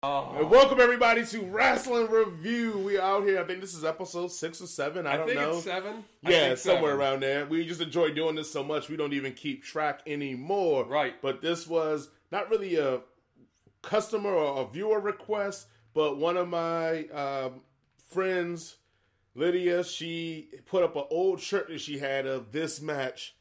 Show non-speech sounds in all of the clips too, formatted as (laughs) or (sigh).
Oh. Welcome everybody to Wrestling Review. We out here. I think this is episode six or seven. I, I don't think know. it's seven. Yeah, somewhere seven. around there. We just enjoy doing this so much we don't even keep track anymore. Right. But this was not really a customer or a viewer request, but one of my um, friends, Lydia, she put up an old shirt that she had of this match.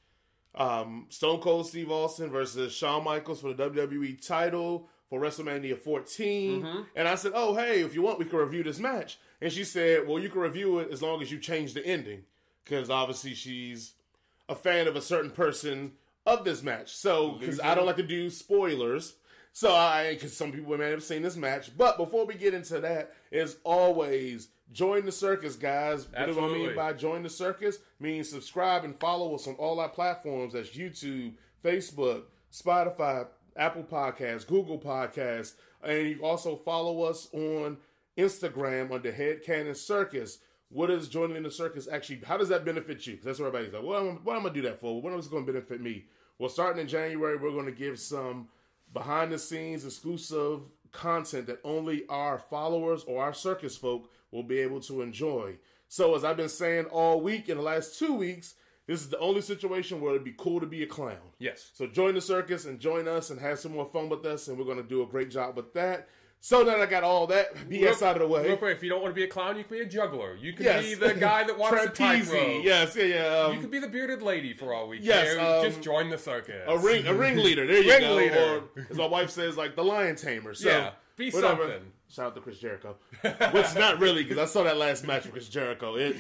Um, Stone Cold Steve Austin versus Shawn Michaels for the WWE title for WrestleMania 14. Mm-hmm. And I said, Oh, hey, if you want, we can review this match. And she said, Well, you can review it as long as you change the ending. Because obviously she's a fan of a certain person of this match. So, because I don't like to do spoilers. So, I, because some people may have seen this match. But before we get into that, as always, join the circus, guys. What do I mean by join the circus? Means subscribe and follow us on all our platforms. That's YouTube, Facebook, Spotify, Apple Podcasts, Google Podcasts. And you also follow us on Instagram under Head Cannon Circus. What is joining the circus actually? How does that benefit you? 'Cause that's what everybody's like. Well, what am I gonna do that for? What is going to benefit me? Well, starting in January, we're going to give some behind the scenes exclusive content that only our followers or our circus folk will be able to enjoy. So, as I've been saying all week in the last two weeks, this is the only situation where it'd be cool to be a clown. Yes. So join the circus and join us and have some more fun with us, and we're going to do a great job with that. So now that I got all that BS out of the way, Real quick, if you don't want to be a clown, you can be a juggler. You can yes, be the guy that walks the (laughs) tightrope. Yes, yeah, yeah. Um, You could be the bearded lady for all we Yes, care. um, Just join the circus. a ring, a ringleader. There you go. Ringleader. Or as my wife says, like the lion tamer. So Yeah, be whatever. something. Shout out to Chris Jericho, which not really because I saw that last match with Chris Jericho. It,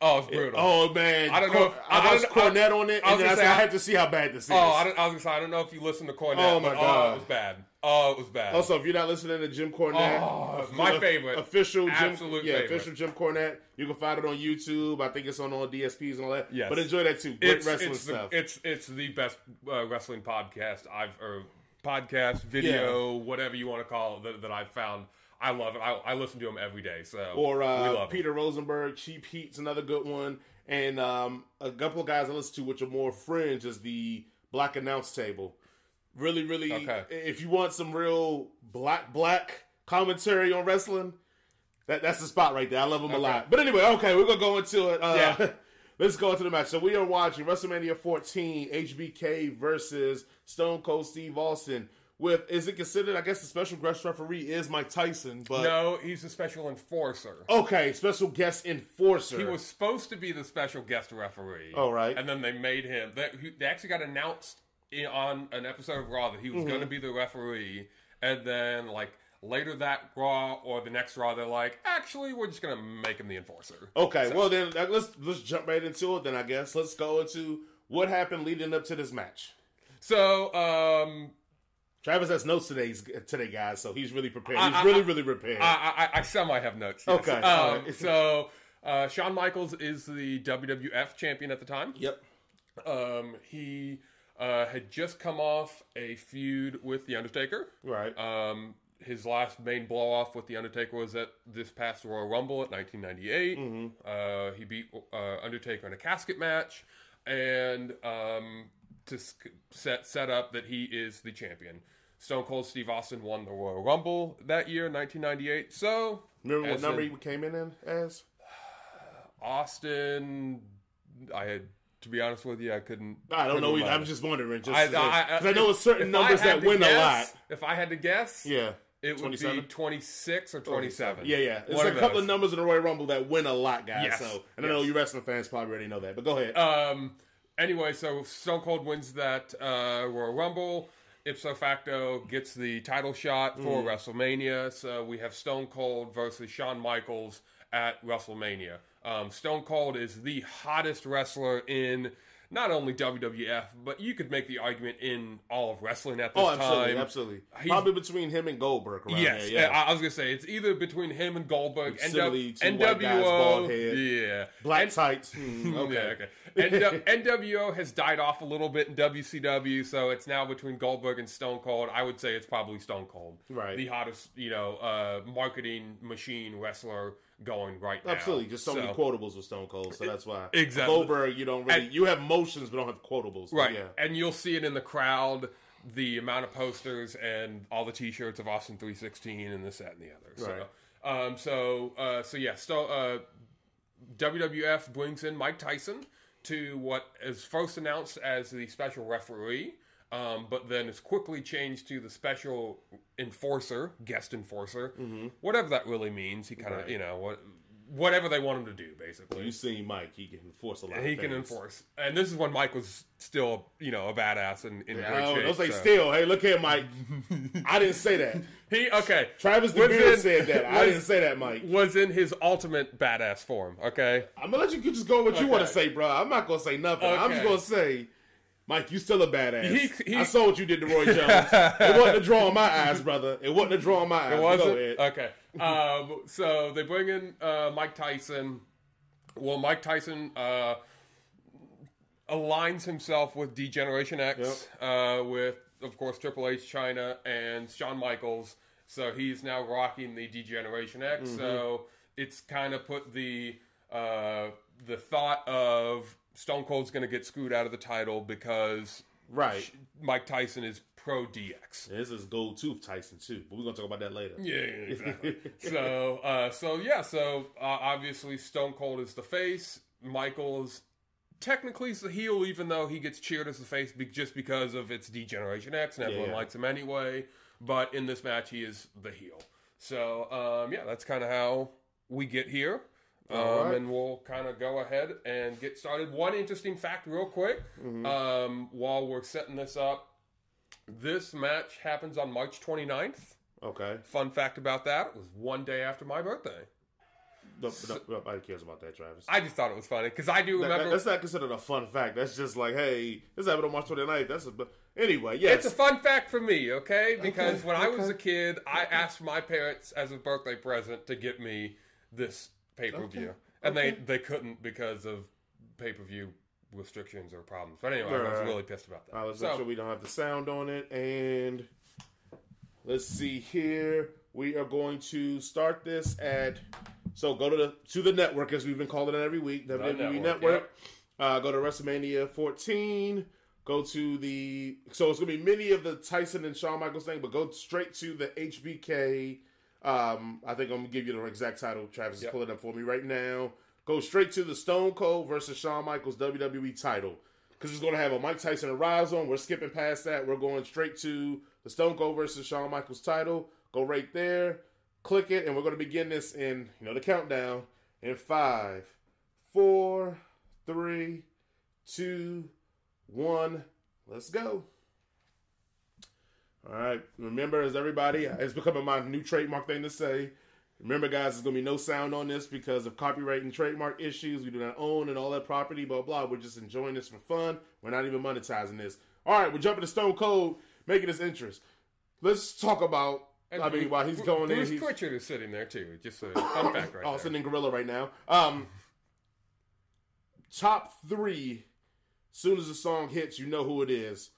Oh, it's brutal. oh man, I don't know if- I, I watched don't- Cornette on it, I and then I said I I- had to see how bad this is. Oh, I, I was gonna say I don't know if you listen to Cornette. Oh, my but, God. Oh, it was bad. Oh, it was bad. Also, if you're not listening to Jim Cornette, Oh, my favorite. official Jim, Absolute yeah, favorite. official Jim Cornette. You can find it on YouTube. I think it's on all DSPs and all that. Yes. but enjoy that too. Great it's, wrestling it's stuff. The, it's it's the best uh, wrestling podcast I've or podcast video whatever you want to call it that, that I've found. I love it. I, I listen to them every day. So or uh. Peter Rosenberg, Cheap Heat's another good one, and um, a couple of guys I listen to which are more fringe is the Black Announce Table. Really, really, Okay. if you want some real black black commentary on wrestling, that that's the spot right there. I love them a lot. But anyway, okay, we're gonna go into it. Uh, Yeah. (laughs) Let's go into the match. So we are watching WrestleMania 14, HBK versus Stone Cold Steve Austin. With is it considered? I guess the special guest referee is Mike Tyson, but No, he's a special enforcer. Okay, special guest enforcer. He was supposed to be the special guest referee. Oh, right. And then they made him. They, they actually got announced in, on an episode of Raw that he was Mm-hmm. going to be the referee. And then, like, later that Raw or the next Raw, they're like, actually, we're just going to make him the enforcer. Okay, well then let's let's jump right into it. Then I guess let's go into what happened leading up to this match. So, um, Travis has notes today, today, guys, so he's really prepared. He's I- really, I- really prepared. I, I, I semi have notes. yes. Okay, Um, right. so, uh, Shawn Michaels is the WWF champion at the time. yep. Um, he uh, had just come off a feud with The Undertaker. Right. Um, his last main blow off with The Undertaker was at this past Royal Rumble at 1998. Mm-hmm. Uh, he beat uh, Undertaker in a casket match and um, to set, set up that he is the champion. Stone Cold Steve Austin won the Royal Rumble that year, 1998. So, Remember what number in- he came in in as? Austin, I had, to be honest with you, I couldn't. I don't know. Either. I'm just wondering. Just I, because I, I, know it's certain numbers that win a lot. If I had to guess, Yeah. it would 27? be 26 or 27. Yeah, yeah. One a of couple those. of numbers in the Royal Rumble that win a lot, guys. Yes, So, and I know you wrestling fans probably already know that, but go ahead. Um. Anyway, so Stone Cold wins that uh, Royal Rumble. Ipso facto gets the title shot for Mm. WrestleMania. So we have Stone Cold versus Shawn Michaels at WrestleMania. Um, Stone Cold is the hottest wrestler in not only WWF, but you could make the argument in all of wrestling at this oh, absolutely, time. absolutely. He's- Probably between him and Goldberg. Around Yes, there, yeah. I, I was gonna say it's either between him and Goldberg, Silly, NW, two white guys, bald NWO, head. yeah, Black And- tights. Hmm, okay. (laughs) Yeah, okay. And, NWO has died off a little bit in WCW, so it's now between Goldberg and Stone Cold. I would say it's probably Stone Cold, Right. The hottest, you know, uh, marketing machine wrestler going right now. Absolutely, just so, many quotables with Stone Cold, so that's why. Exactly. Goldberg, you don't really, And- you have motions but don't have quotables. right? Yeah. And you'll see it in the crowd. the amount of posters and all the T-shirts of Austin 316 and this, that, and the other. Right. So, um, so, uh, so yeah. So, uh, WWF brings in Mike Tyson to what is first announced as the special referee, um, but then it's quickly changed to the special enforcer, guest enforcer, whatever that really means. He kind of, Mm-hmm. Right. you know, what, whatever they want him to do, basically. You seen Mike? He can enforce a lot. he of can things. enforce, and this is when Mike was still, you know, a badass and in great Oh, shape. don't say so- still. Hey, look here, Mike. (laughs) I didn't say that. He okay. Travis Was Beard said that. I didn't say that, Mike. Was in his ultimate badass form. Okay. I'm gonna let you just go what you want to say, bro. I'm not gonna say nothing. I'm just gonna say, Mike, you still a badass. He- he- I saw what you did to Roy Jones. (laughs) it wasn't a draw in my eyes, brother. It wasn't a draw in my eyes. It wasn't okay. Um, so they bring in uh, Mike Tyson. Well, Mike Tyson uh, aligns himself with Degeneration X, uh, with of course Triple H, Chyna, and Shawn Michaels. So he's now rocking the Degeneration X. Mm-hmm. So it's kind of put the uh, the thought of Stone Cold's going to get screwed out of the title because Right. Mike Tyson is pro DX. This is Gold Tooth Tyson too, but we're gonna talk about that later. Yeah, yeah, exactly. (laughs) so, uh, so yeah, so uh, obviously Stone Cold is the face. Michaels technically is the heel, even though he gets cheered as the face be- just because of its Degeneration X, and everyone Yeah. likes him anyway. But in this match, he is the heel. So, um, yeah, that's kind of how we get here. Um, right. And we'll kind of go ahead and get started. One interesting fact, real quick, Mm-hmm. um, while we're setting this up. This match happens on March 29th. Okay. Fun fact about that it was one day after my birthday. No, no, nobody cares about that, Travis. I just thought it was funny because I do remember. that- that's not considered a fun fact. That's just like, hey, this happened on March 29th. That's a, but anyway, yes. it's a fun fact for me, okay? Because Okay, when I was a kid, I asked my parents as a birthday present to get me this pay per view, Okay, and okay. they they couldn't because of pay per view restrictions or problems. But anyway, I was really pissed about that. I was so, sure we don't have the sound on it. And let's see here. We are going to start this at so go to the to the network as we've been calling it every week. WWE network, Network. Uh, go to WrestleMania 14. Go to the so it's gonna be many of the Tyson and Shawn Michaels thing, but go straight to the HBK. Um, I think I'm gonna give you the exact title. Travis is pulling up for me right now. Go straight to the Stone Cold versus Shawn Michaels WWE title because it's going to have a Mike Tyson and Rise on. We're skipping past that. We're going straight to the Stone Cold versus Shawn Michaels title. Go right there, click it, and we're going to begin this in you know the countdown in five, four, three, two, one. Let's go. All right. Remember, as everybody, it's becoming my new trademark thing to say. Remember, guys, there's gonna be no sound on this because of copyright and trademark issues. We do not own and all that property, blah blah. We're just enjoying this for fun. We're not even monetizing this. All right, we're jumping to Stone Cold, making this interest. Let's talk about. I mean, while he's going in, Bruce he's Pritchard is sitting there too. Just a fun fact, right Austin there. and Gorilla right now. Um, top three. Soon as the song hits, you know who it is.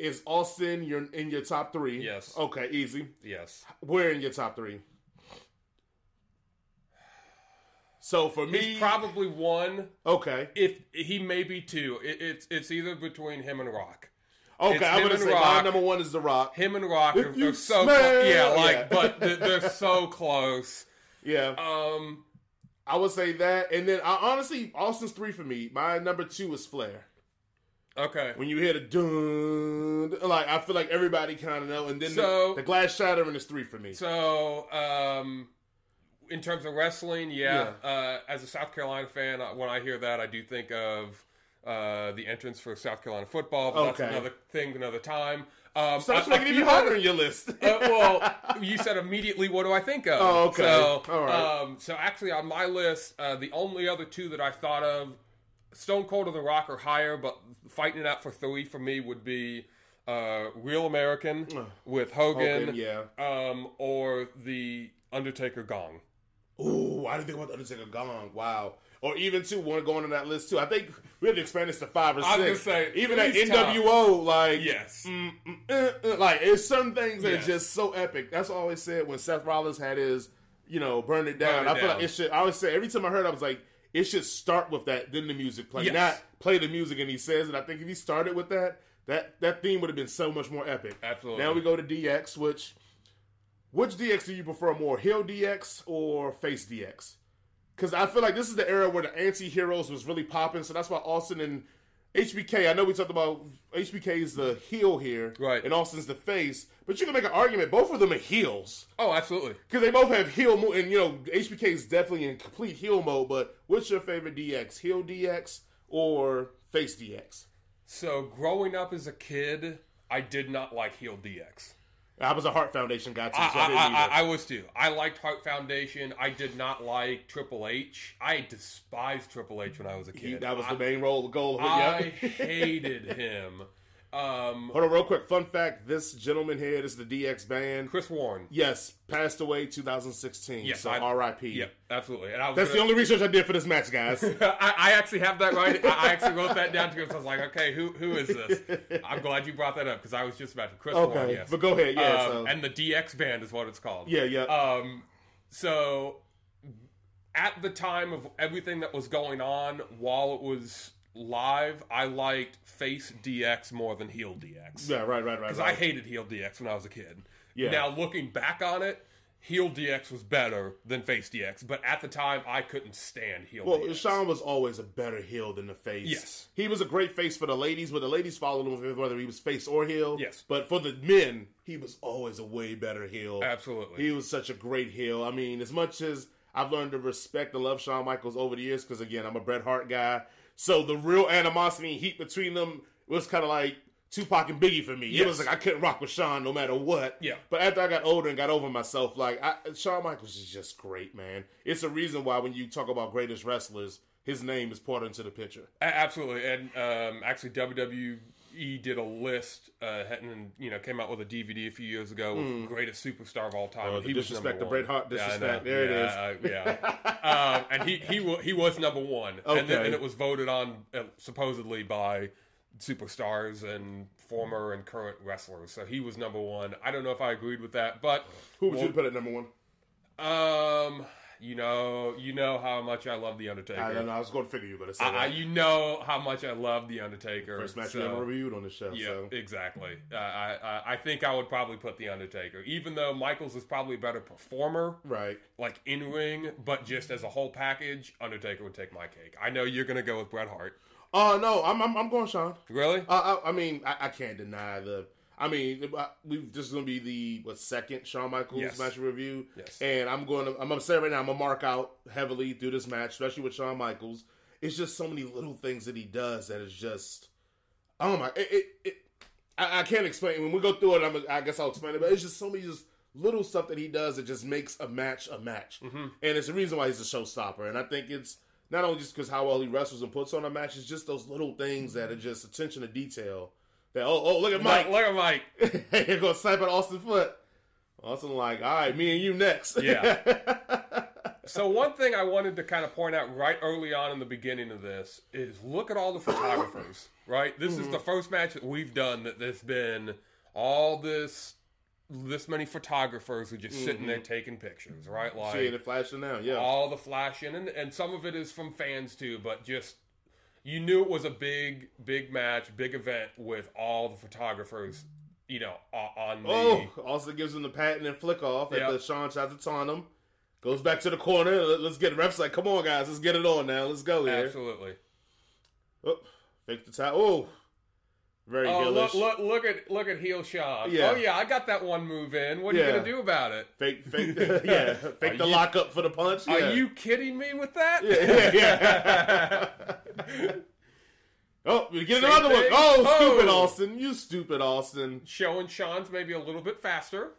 Is Austin your in your top three? Yes. Okay, easy. Yes, Where in your top three? So for me, he's probably one. okay, If he may be two, it, it's it's either between him and Rock. okay. It's I'm gonna say my number one is The Rock. Him and Rock If are, you are so yeah, like Yeah. but they're, they're so close. Yeah, Um, I would say that, and then I, honestly, Austin's three for me. My number two is Flair. Okay. when you hear the dun, like I feel like everybody kind of know, and then So- the, the glass shattering is three for me. So, um, in terms of wrestling, yeah, Uh, as a South Carolina fan, uh, when I hear that, I do think of uh, the entrance for South Carolina football. But Okay. that's another thing, another time. Um, so that's a- a making it even harder in your list. (laughs) uh, well, you said immediately. What do I think of? Oh, okay. So, right. um, so actually, on my list, uh, the only other two that I thought of, Stone Cold and The Rock are higher, but fighting it out for three for me would be uh, Real American with Hogan, Hogan, yeah. um, or the Undertaker Gong. Ooh, I didn't think about the Undertaker gong. Wow. Or even two, one going on that list too. I think we have to expand this to five or I was six. gonna say, even at. NWO, like Yes. mm, mm, uh, uh, like it's some things that Yes. are just so epic. That's what I always said when Seth Rollins had his, you know, burn it down. Burn it I feel like it should. I always say every time I heard, it, I was like, it should start with that, then the music play, Yes. not play the music and he says it. I think if he started with that, That that theme would have been so much more epic. Absolutely. Now we go to DX, which which DX do you prefer more, heel DX or face DX? Because I feel like this is the era where the anti-heroes was really popping, so that's why Austin and HBK. I know we talked about HBK is the heel here, Right. And Austin's the face, but you can make an argument both of them are heels Oh, absolutely. because they both have heel mode, and you know HBK is definitely in complete heel mode. But what's your favorite DX, heel DX or face DX? So growing up as a kid, I did not like heel DX. I was a Heart Foundation guy too, so I, I, I. I, I was too. I liked Heart Foundation. I did not like Triple H. I despised Triple H when I was a He- kid. that was I, the main role, the goal of it. I yeah. hated him. Um, Hold on, real quick. Fun fact: This gentleman here, this is the DX band. Chris Warren. Yes, passed away 2016. Yes, so I- R.I.p. Yep, absolutely. And I was That's the gonna- only research I did for this match, guys. (laughs) I, I actually have that right. I, I actually wrote that down to because I was like, okay, who who is this? I'm (laughs) glad you brought that up because I was just about to. Chris Warren, okay, yes. but go ahead. Yeah, Um, so and the DX band is what it's called. yeah, yeah. Um, so at the time of everything that was going on while it was live, I liked face DX more than heel DX yeah, right, right, right. because right. I hated heel DX when I was a kid. Yeah. Now looking back on it, heel DX was better than face DX, but at the time I couldn't stand heel Well, DX. Sean was always a better heel than the face. Yes. He was a great face for the ladies, but the ladies followed him whether he was face or heel. Yes. But for the men, he was always a way better heel. Absolutely. He was such a great heel. I mean, as much as I've learned to respect and love Shawn Michaels over the years, because again, I'm a Bret Hart guy. So the real animosity and heat between them was kind of like Tupac and Biggie for me. It was like I couldn't rock with Shawn no matter what. Yeah. But after I got older and got over myself, like I, Shawn Michaels is just great, man. It's a reason why when you talk about greatest wrestlers, his name is poured into the picture. A- Absolutely, and um, actually, WWE did a list, uh, and you know, came out with a DVD a few years ago with greatest superstar of all time. Oh, he was disrespect, number the. Bret Hart Yeah, disrespect. There it is. yeah, uh, yeah. (laughs) um, and he he he was number one, and, then, Okay. and it was voted on uh, supposedly by superstars and former and current wrestlers. So he was number one. I don't know if I agreed with that, but Who would you put at number one? um, you know, you know how much I love the Undertaker. I don't know. I was going to figure you going to say I, I- you know how much I love the Undertaker. First match so- we ever reviewed on the show. Yeah, So. exactly. Uh, I, I I think I would probably put the Undertaker, even though Michaels is probably a better performer, Right. like in ring, but just as a whole package, Undertaker would take my cake. I know you're gonna go with Bret Hart. Oh no, I'm I'm, I'm going Sean. Really? Uh, I, I mean, I, I can't deny the. I mean, we this is going to be the what second Shawn Michaels Yes. match review. Yes. And I'm going to I'm say right now I'm gonna mark out heavily through this match, especially with Shawn Michaels. It's just so many little things that he does that is just oh my it. it, it I, I can't explain. When we go through it, I'm, I guess I'll explain it. But it's just so many just little stuff that he does that just makes a match a match, Mm-hmm. and it's the reason why he's a showstopper. And I think it's not only just because how well he wrestles and puts on a match, it's just those little things that are just attention to detail. That oh oh look at Mike, Look at Mike. (laughs) You're gonna snipe at Austin Foot. Austin like, all right, me and you next. Yeah. (laughs) So one thing I wanted to kind of point out right early on in the beginning of this is look at all the photographers, (coughs) right? This is mm-hmm. the first match that we've done that there's been all this this many photographers who just sitting there mm-hmm. taking pictures, right? Like Seeing it flashing now, yeah. all the flashing and, and some of it is from fans too but just you knew it was a big big match big event with all the photographers you know on the Oh, also gives him the patent and flick off Yep. the Sean tries to taunt him. Goes back to the corner. Let- Let's get refs like, come on guys, let's get it on now. Let's go here. absolutely Oh, fake the towel. Oh, very oh heelish. look, look look at look at heel Sean Yeah. oh yeah I got that one move in what are Yeah. you gonna do about it Fake, fake, (laughs) yeah, fake Are the you- lockup for the punch. are you kidding me with that Yeah, yeah. (laughs) oh, we get Same another one. thing. Oh, stupid Oh. Austin. You stupid Austin. showing Sean's maybe a little bit faster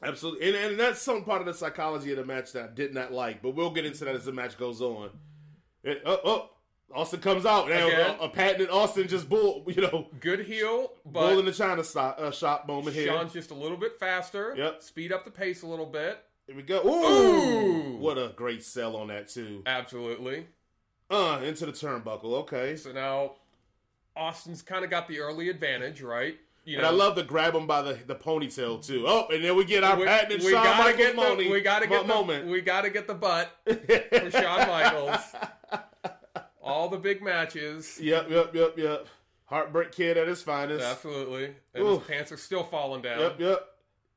Absolutely, and, and that's some part of the psychology of the match that I did not like. But we'll get into that as the match goes on. It, oh, oh, Austin comes out. Now, Again. a, a patented Austin just bull, (laughs) you know, good heel bull in the China stop, uh, shop moment here. Sean's just a little bit faster Yep. speed up the pace a little bit Here we go. Ooh, Ooh. what a great sell on that too. absolutely Uh, into the turnbuckle. Okay, So now Austin's kind of got the early advantage, right? You and I love to grab him by the, the ponytail too. Oh, and then we get our we, patented we Shawn gotta Michaels get money. the we gotta get the moment. we gotta get the butt (laughs) for Shawn Michaels. (laughs) All the big matches. Yep, yep, yep, yep. Heartbreak Kid at his finest. Absolutely. And Oof. his pants are still falling down. Yep, yep.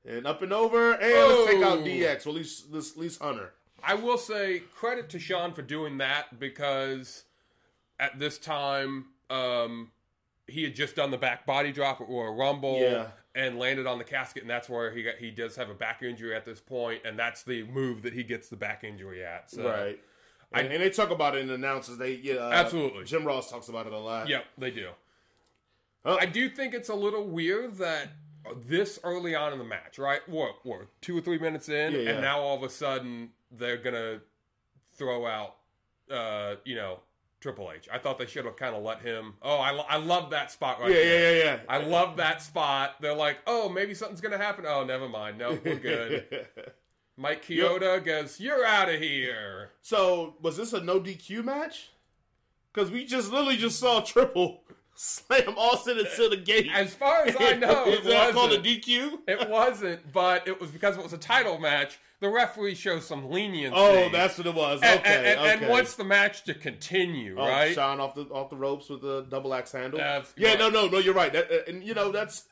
And up and over. And let's take out Oh. DX. Well, at least, at least Hunter. I will say credit to Sean for doing that because at this time um, he had just done the back body drop or a rumble Yeah. and landed on the casket, and that's where he got, he does have a back injury at this point, and that's the move that he gets the back injury at. So, right. And, and they talk about it in announcers. They yeah, uh, Absolutely. Jim Ross talks about it a lot. Yep, they do. Oh. I do think it's a little weird that this early on in the match, right? What, what, two or three minutes in, Yeah, yeah. and now all of a sudden they're gonna throw out, uh, you know, Triple H. I thought they should have kind of let him. Oh, I, lo- I love that spot right yeah, there. yeah, yeah, yeah. I love that spot. They're like, oh, maybe something's gonna happen. Oh, never mind. No, we're good. (laughs) Mike Kyoto goes, "You're out of here." so was this a no DQ match? Because we just literally just saw Triple slam Austin into the gate. As far as I (laughs) know, it is that called a. DQ? It wasn't, but it was because it was a title match. The referee shows some leniency. Oh, that's what it was. Okay, and, and, okay. and wants the match to continue, Oh, right? Sean off the off the ropes with the double axe handle. That's yeah, right. no, no, no. You're right. That, uh, and you know that's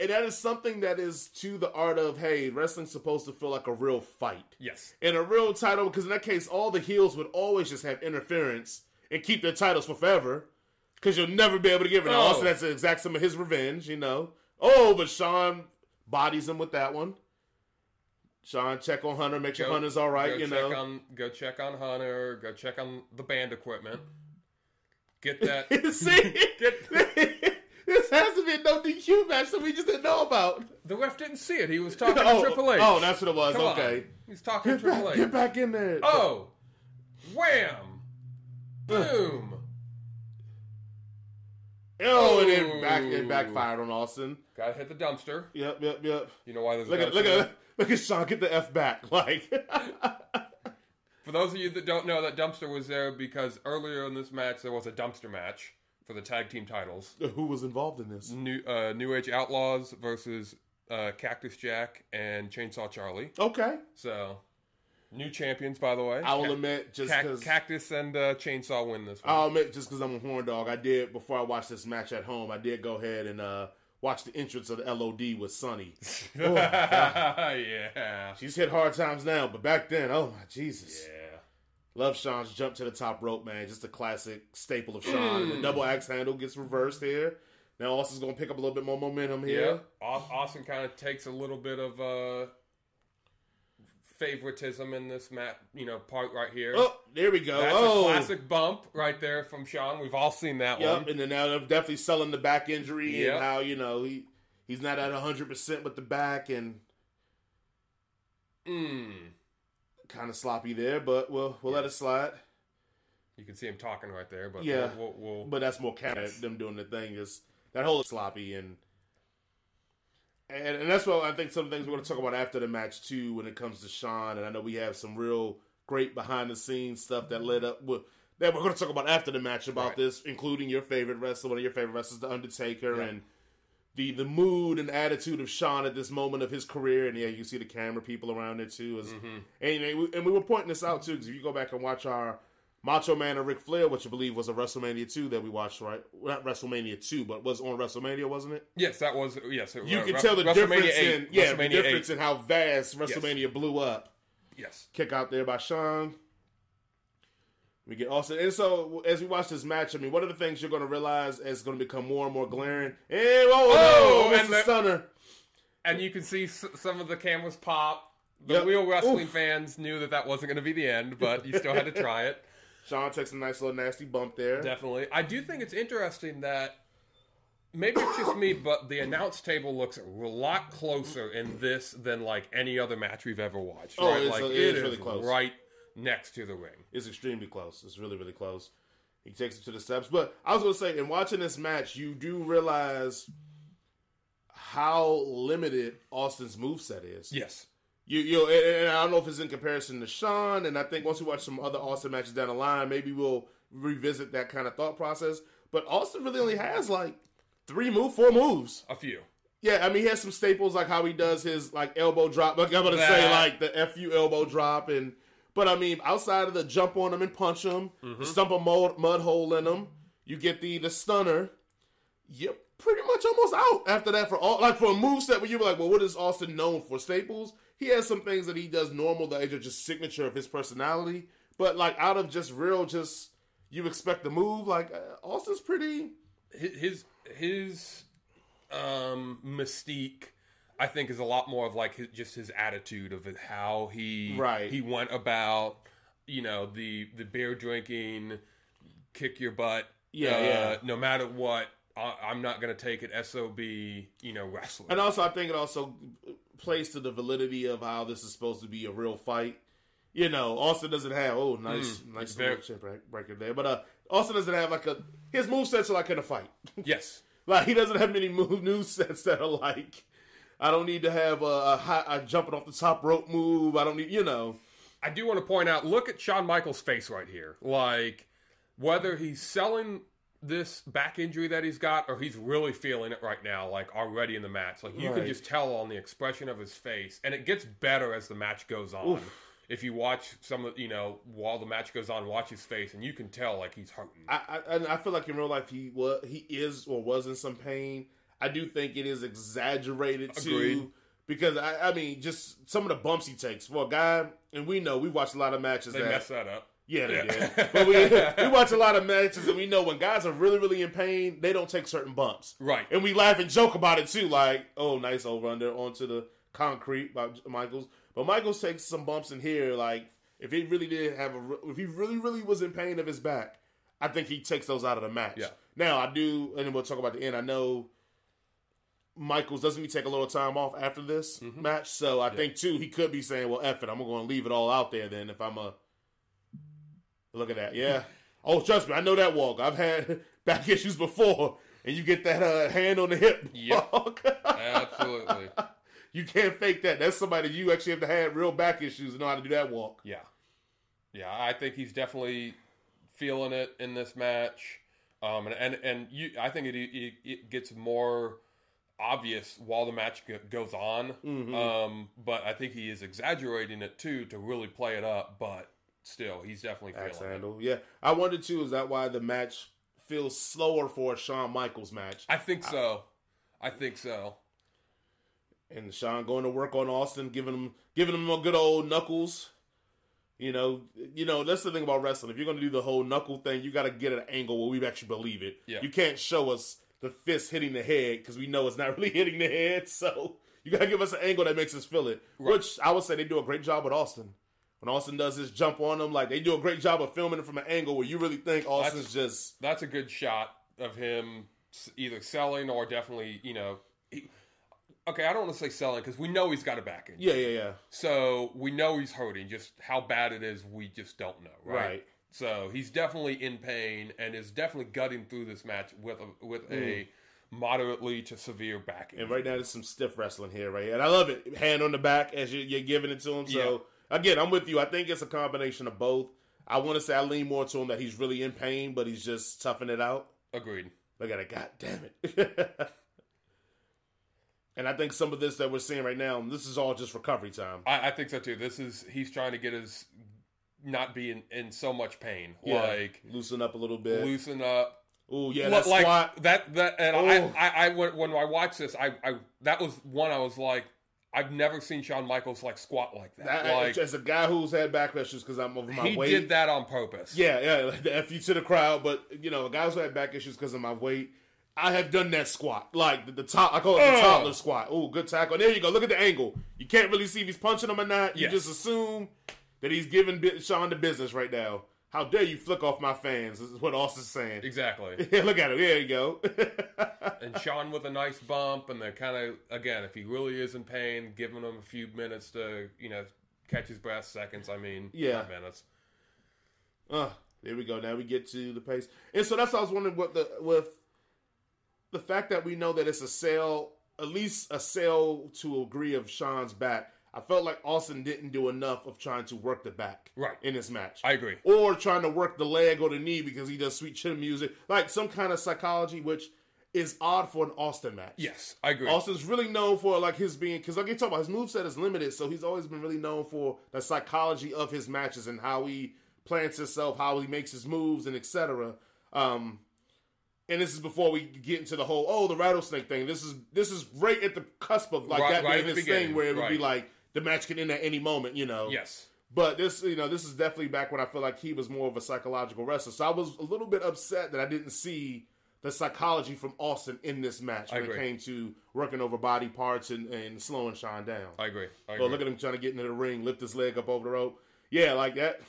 and that is something that is to the art of hey, wrestling's supposed to feel like a real fight Yes. and a real title. Because in that case, all the heels would always just have interference and keep their titles for forever. Because you'll never be able to give it. Oh. Austin has to exact some of his revenge, you know. Oh, but Sean bodies him with that one. Sean check on Hunter, make sure Go- Hunter's all right, go you check know. On, go check on Hunter. Go check on the band equipment. Get (laughs) that. (laughs) See, Get- (laughs) this has to be a no DQ match that we just didn't know about. the ref didn't see it. He was talking Oh, to Triple H. oh, that's what it was. Come on. okay, He's talking to get back, Triple H. get back in there. Oh, wham, boom. Oh, and then back it backfired on Austin. Got to hit the dumpster. Yep, yep, yep. You know why there's a Look dumpster? at look at look at Sean get the f back. (laughs) Like, (laughs) For those of you that don't know, that dumpster was there because earlier in this match there was a dumpster match for the tag team titles. who was involved in this? New uh, New Age Outlaws versus uh, Cactus Jack and Chainsaw Charlie. Okay, So new champions, by the way. I will admit just Cac- because. Cactus and uh, Chainsaw win this one. I'll admit just because I'm a horn dog. I did before I watched this match at home. I did go ahead and uh watch the entrance of the LOD with Sunny. (laughs) Oh, yeah. She's hit hard times now, but back then, oh my Jesus. Yeah. Love Sean's jump to the top rope, man. Just a classic staple of Sean. The double axe handle gets reversed here. Now Austin's going to pick up a little bit more momentum here. Yeah. Austin kind of takes a little bit of uh, favoritism in this map, you know, part right here. Oh, there we go. That's oh, a classic bump right there from Sean. We've all seen that Yep. one. And then now they're definitely selling the back injury Yep. and how you know he he's not at hundred percent with the back and Mm. kind of sloppy there, but we'll we'll let it slide. You can see him talking right there, but Yeah. we'll, we'll, we'll But that's more kind of them doing the thing is that whole sloppy and. And, and that's what I think some of the things we're going to talk about after the match too when it comes to Sean and I know we have some real great behind the scenes stuff that led up with that we're going to talk about after the match about Right. this including your favorite wrestler one of your favorite wrestlers the Undertaker Yeah. and the the mood and attitude of Sean at this moment of his career and yeah you see the camera people around there too is, Mhm. and, and we- and we were pointing this out too because if you go back and watch our Macho Man and Ric Flair, which I believe was a WrestleMania 2 that we watched, right? Well, not WrestleMania 2, but was on WrestleMania, wasn't it? yes, that was yes. it- You uh, can Re- tell the difference 8, in yeah, the difference 8. in how vast WrestleMania blew up. Yes, Kick out there by Sean. We get Austin, and so as we watch this match, I mean, one of the things you're going to realize is going to become more and more glaring. And oh, Oh, no, and the- Stunner. and you can see s- some of the cameras pop. The Yep. real wrestling Oof. fans knew that that wasn't going to be the end, but you still had to try it. (laughs) Sean takes a nice little nasty bump there. Definitely. I do think it's interesting that maybe it's just me, but the announce table looks a lot closer in this than like any other match we've ever watched. Oh, right? it's- like it it is really close. right next to the ring. It's extremely close. It's really, really close. He takes it to the steps. But I was going to say, in watching this match, you do realize how limited Austin's moveset is. Yes. You, you know, and, and I don't know if it's in comparison to Sean, and I think once we watch some other Austin matches down the line, maybe we'll revisit that kind of thought process. But Austin really only has like three move, four moves. A few. Yeah, I mean, he has some staples like how he does his like elbow drop. Like I'm gonna say, like the fu elbow drop, and but I mean, outside of the jump on him and punch him, Mm-hmm. the stump a mud, mud hole in him, you get the the stunner. Yep, pretty much almost out after that for all like for a move set where you were like, well, what is Austin known for? Staples. He has some things that he does normal that are just signature of his personality. But like out of just real, just you expect the move. Like uh, Austin's pretty. his his um mystique I think is a lot more of like his, just his attitude of how he Right. he went about you know the the beer drinking kick your butt Yeah, uh, yeah. no matter what I, I'm not gonna take it sob you know wrestler And also, I think it also plays to the validity of how this is supposed to be a real fight. You know, Austin doesn't have oh nice nice very- breaker there, but uh, Austin doesn't have like a his movesets are like in a fight. (laughs) yes Like he doesn't have many move new sets that are like I don't need to have a, a, high, a jumping off the top rope move. I don't need you know. I do want to point out look at Shawn Michaels' face right here. Like, whether he's selling this back injury that he's got or he's really feeling it right now, like already in the match. Like, you can just tell on the expression of his face. And it gets better as the match goes on. If you watch some of, you know, while the match goes on, watch his face, and you can tell, like, he's hurting. I, I and I feel like in real life he was he is or was in some pain. I do think it is exaggerated too. Because I, I mean, just some of the bumps he takes for a guy, and we know we watched a lot of matches they that messed that up. Yeah, they Yeah. did. (laughs) But we we watch a lot of matches and we know when guys are really, really in pain, they don't take certain bumps. Right. And we laugh and joke about it too, like, oh, nice over under onto the concrete by Michaels. But Michaels takes some bumps in here, like if he really did have a, if he really, really was in pain of his back, I think he takes those out of the match. Yeah. Now I do, and then we'll talk about the end. I know Michaels doesn't he take a little time off after this Mm-hmm. match, so I think too he could be saying, "Well, F it, I'm going to leave it all out there." Then if I'm a look at that, yeah. Oh, trust me, I know that walk. I've had (laughs) back issues before, and you get that uh, hand on the hip. Yep. walk. Absolutely. (laughs) you can't fake that. That's somebody you actually have to have real back issues to know how to do that walk. Yeah, yeah. I think he's definitely feeling it in this match, um, and and and you, I think it, it it gets more obvious while the match go- goes on. Mm-hmm. Um, but I think he is exaggerating it too to really play it up. But still, he's definitely Axe feeling it. handle. Yeah, I wonder too. Is that why the match feels slower for a Shawn Michaels match? I think so. I think so. and Shawn going to work on Austin, giving him giving him a good old knuckles. You know, you know that's the thing about wrestling. If you're going to do the whole knuckle thing, you got to get an angle where we actually believe it. Yeah. You can't show us the fist hitting the head because we know it's not (laughs) really hitting the head. So you got to give us an angle that makes us feel it. Which I would say they do a great job with Austin. When Austin does his jump on them, like they do a great job of filming it from an angle where you really think Austin's just That's a good shot of him either selling or definitely, you know. He, okay, I don't want to say selling because we know he's got a back injury. yeah, yeah, yeah. So we know he's hurting. Just how bad it is, we just don't know, right? Right. So he's definitely in pain and is definitely gutting through this match with a, with a mm. moderately to severe back And right now, there's some stiff wrestling here, right? And I love it. Hand on the back as you, you're giving it to him. So, again, I'm with you. I think it's a combination of both. I want to say I lean more to him that he's really in pain, but he's just toughing it out. Agreed. Look at it. God damn it. (laughs) and I think some of this that we're seeing right now, this is all just recovery time. I, I think so too. This is he's trying to get his not be in, in so much pain, Yeah. like Loosen up a little bit. loosen up. Oh, yeah, that like squat. that that and. I, I I when when I watched this I I that was one I was like I've never seen Shawn Michaels like squat like that. That- like as a guy who's had back issues because I'm over my he weight. He did that on purpose. Yeah, yeah, like the F you to the crowd, but you know, guys who had back issues because of my weight, I have done that squat, like the, the top. I call it the Oh. toddler squat. Oh, good tackle. There you go. Look at the angle. You can't really see if he's punching him or not. You Yes. just assume that he's giving Sean the business right now. How dare you flick off my fans? This is what Austin's saying. Exactly. (laughs) Yeah, look at him. There you go. (laughs) and Sean with a nice bump, and they're kind of again, if he really is in pain, giving him a few minutes to you know catch his breath. Seconds, I mean, Yeah. minutes. Uh, there we go. Now we get to the pace, and so that's what I was wondering what the with the fact that we know that it's a sale, at least a sale to a degree of Sean's back. I felt like Austin didn't do enough of trying to work the back Right. in this match, I agree. or trying to work the leg or the knee because he does sweet chin music, like some kind of psychology, which is odd for an Austin match. Yes, I agree. Austin's really known for like his being because like you talk about his moveset is limited, so he's always been really known for the psychology of his matches and how he plants himself, how he makes his moves, and etc. Um, and this is before we get into the whole oh the rattlesnake thing. This is this is right at the cusp of like Right- that right being his thing where it would be like the match can end at any moment, you know. Yes. But this, you know, this is definitely back when I feel like he was more of a psychological wrestler. So I was a little bit upset that I didn't see the psychology from Austin in this match when it came to working over body parts and, and slowing Sean down. I agree. I agree. Well, look at him trying to get into the ring, lift his leg up over the rope. Yeah, like that.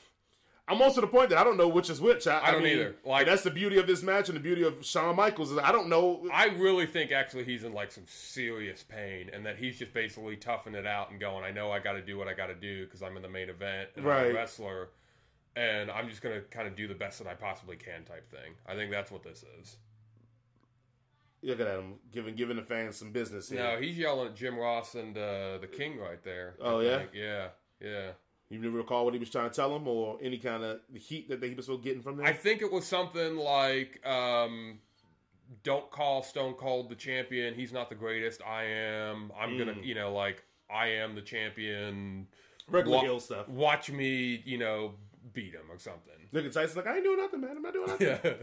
I'm also to the point that I don't know which is which. I, I don't mean, either. Like- that's the beauty of this match and the beauty of Shawn Michaels is I don't know. I really think actually he's in like some serious pain, and that he's just basically toughing it out and going, "I know I got to do what I got to do because I'm in the main event and I'm a wrestler, and I'm just gonna kind of do the best that I possibly can." Type thing. I think that's what this is. Look at him giving giving the fans some business here. No, he's yelling at Jim Ross and uh, the King right there. Oh, yeah? yeah, yeah. You never recall what he was trying to tell him or any kind of heat that he was still getting from them. I think it was something like, um, "Don't call Stone Cold the champion. He's not the greatest. I am. I'm gonna, Mm. you know, like I am the champion. Regular Wa- heel stuff. Watch me, you know, beat him or something." Look at Tyson's like, I ain't doing nothing, man. I'm not doing nothing. (laughs) Yeah,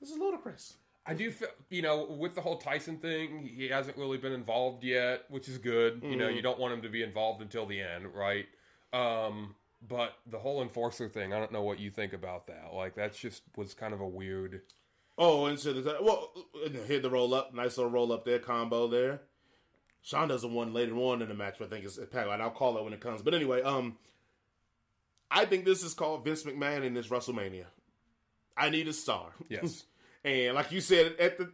This is ludicrous. I do feel, you know, with the whole Tyson thing, he hasn't really been involved yet, which is good. You know, Mm-hmm. you don't want him to be involved until the end, right? Um, but the whole enforcer thing, I don't know what you think about that. Like, that's just was kind of a weird. Oh, and so the well, and hit the roll up, nice little roll up there, combo there. Sean does a one later on in the match, but I think it's Pac. And I'll call it when it comes. But anyway, um, I think this is called Vince McMahon in this WrestleMania. I need a star, Yes, (laughs) and like you said at the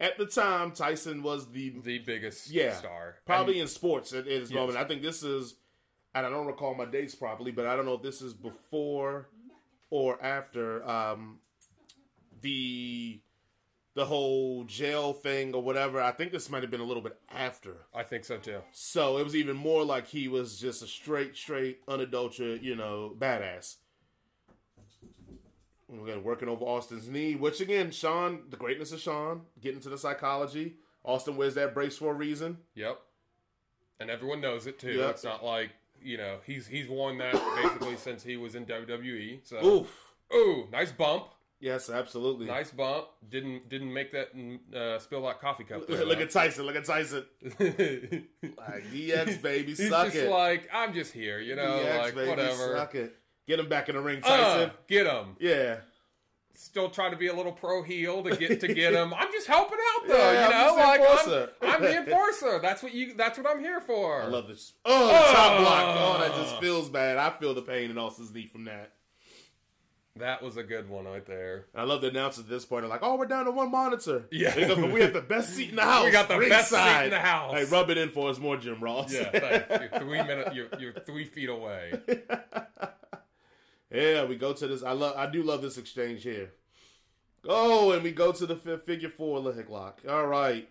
at the time, Tyson was the the biggest Yeah, star. probably in sports at, at this Yes. moment. I think this is, and I don't recall my dates properly, but I don't know if this is before or after um, the the whole jail thing or whatever. I think this might have been a little bit after. I think so too. So it was even more like he was just a straight, straight, unadulterated, you know, badass. We're working over Austin's knee, which again, Sean, the greatness of Sean, getting to the psychology. Austin wears that brace for a reason. Yep, and everyone knows it too. Yep. It's not like you know he's he's worn that basically since he was in WWE. So, Oof. ooh, nice bump. Yes, absolutely. Nice bump. Didn't didn't make that uh, spill that coffee cup. (laughs) Look, look at Tyson. Look at Tyson. (laughs) He's Like, DX, baby. suck just it. like I'm just here, you know, DX, like baby. whatever. Suck it. Get him back in the ring, Uh, Tyson. get him. yeah. Still trying to be a little pro heel to get to get (laughs) him. I'm just helping out though, Yeah, you I'm know, the like I'm. I'm the (laughs) enforcer. That's what you. That's what I'm here for. I love this. Oh, Oh. top block. Oh, that just feels bad. I feel the pain in Austin's knee from that. that was a good one right there. I love the announcers at this point. They're like, "Oh, we're down to one monitor." Yeah. We have the best seat in the (laughs) house. We got the best seat in the house. Hey, rub it in for us more, Jim Ross. Yeah, thanks. You're three minutes. You're, you're three feet away. Yeah, we go to this. I love. I do love this exchange here. Oh, and we go to the fi- figure four leg lock. All right.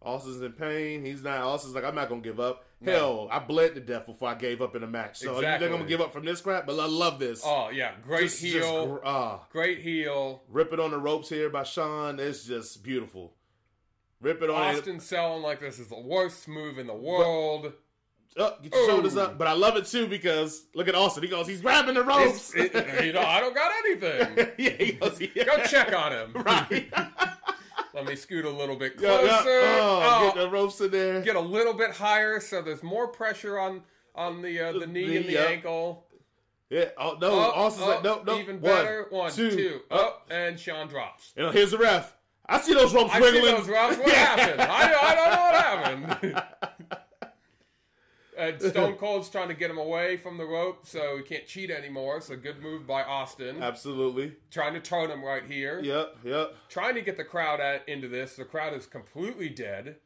Austin's in pain. He's not. Austin's like, I'm not gonna give up. No. Hell, I bled to death before I gave up in a match. So you think I'm gonna give up from this crap? But I love this. Oh yeah, great Just- just heel. gr- ah. great heel. Rip it on the ropes here by Sean. It's just beautiful. Rip it on it. Austin selling like this is the worst move in the world. Oh, get your Ooh. shoulders up. But I love it too because look at Austin. He goes, he's grabbing the ropes. It, you know, I don't got anything. (laughs) yeah, he goes, yeah. Go check on him. (laughs) Right. (laughs) Let me scoot a little bit closer. yeah. Oh, Oh, get the ropes in there. get a little bit higher so there's more pressure on on the uh, the knee and the Yep. ankle. Yeah. Oh no. Oh, Austin's like, no, oh, no. even better. One, two, two, up. up, and Sean drops. You know, here's the ref. I see those ropes I wiggling. see those Robs. What happened? I, I don't know what happened. And (laughs) Stone Cold's trying to get him away from the rope so he can't cheat anymore. So good move by Austin. Absolutely. trying to turn him right here. Yep. Yep. Trying to get the crowd at, into this. The crowd is completely dead.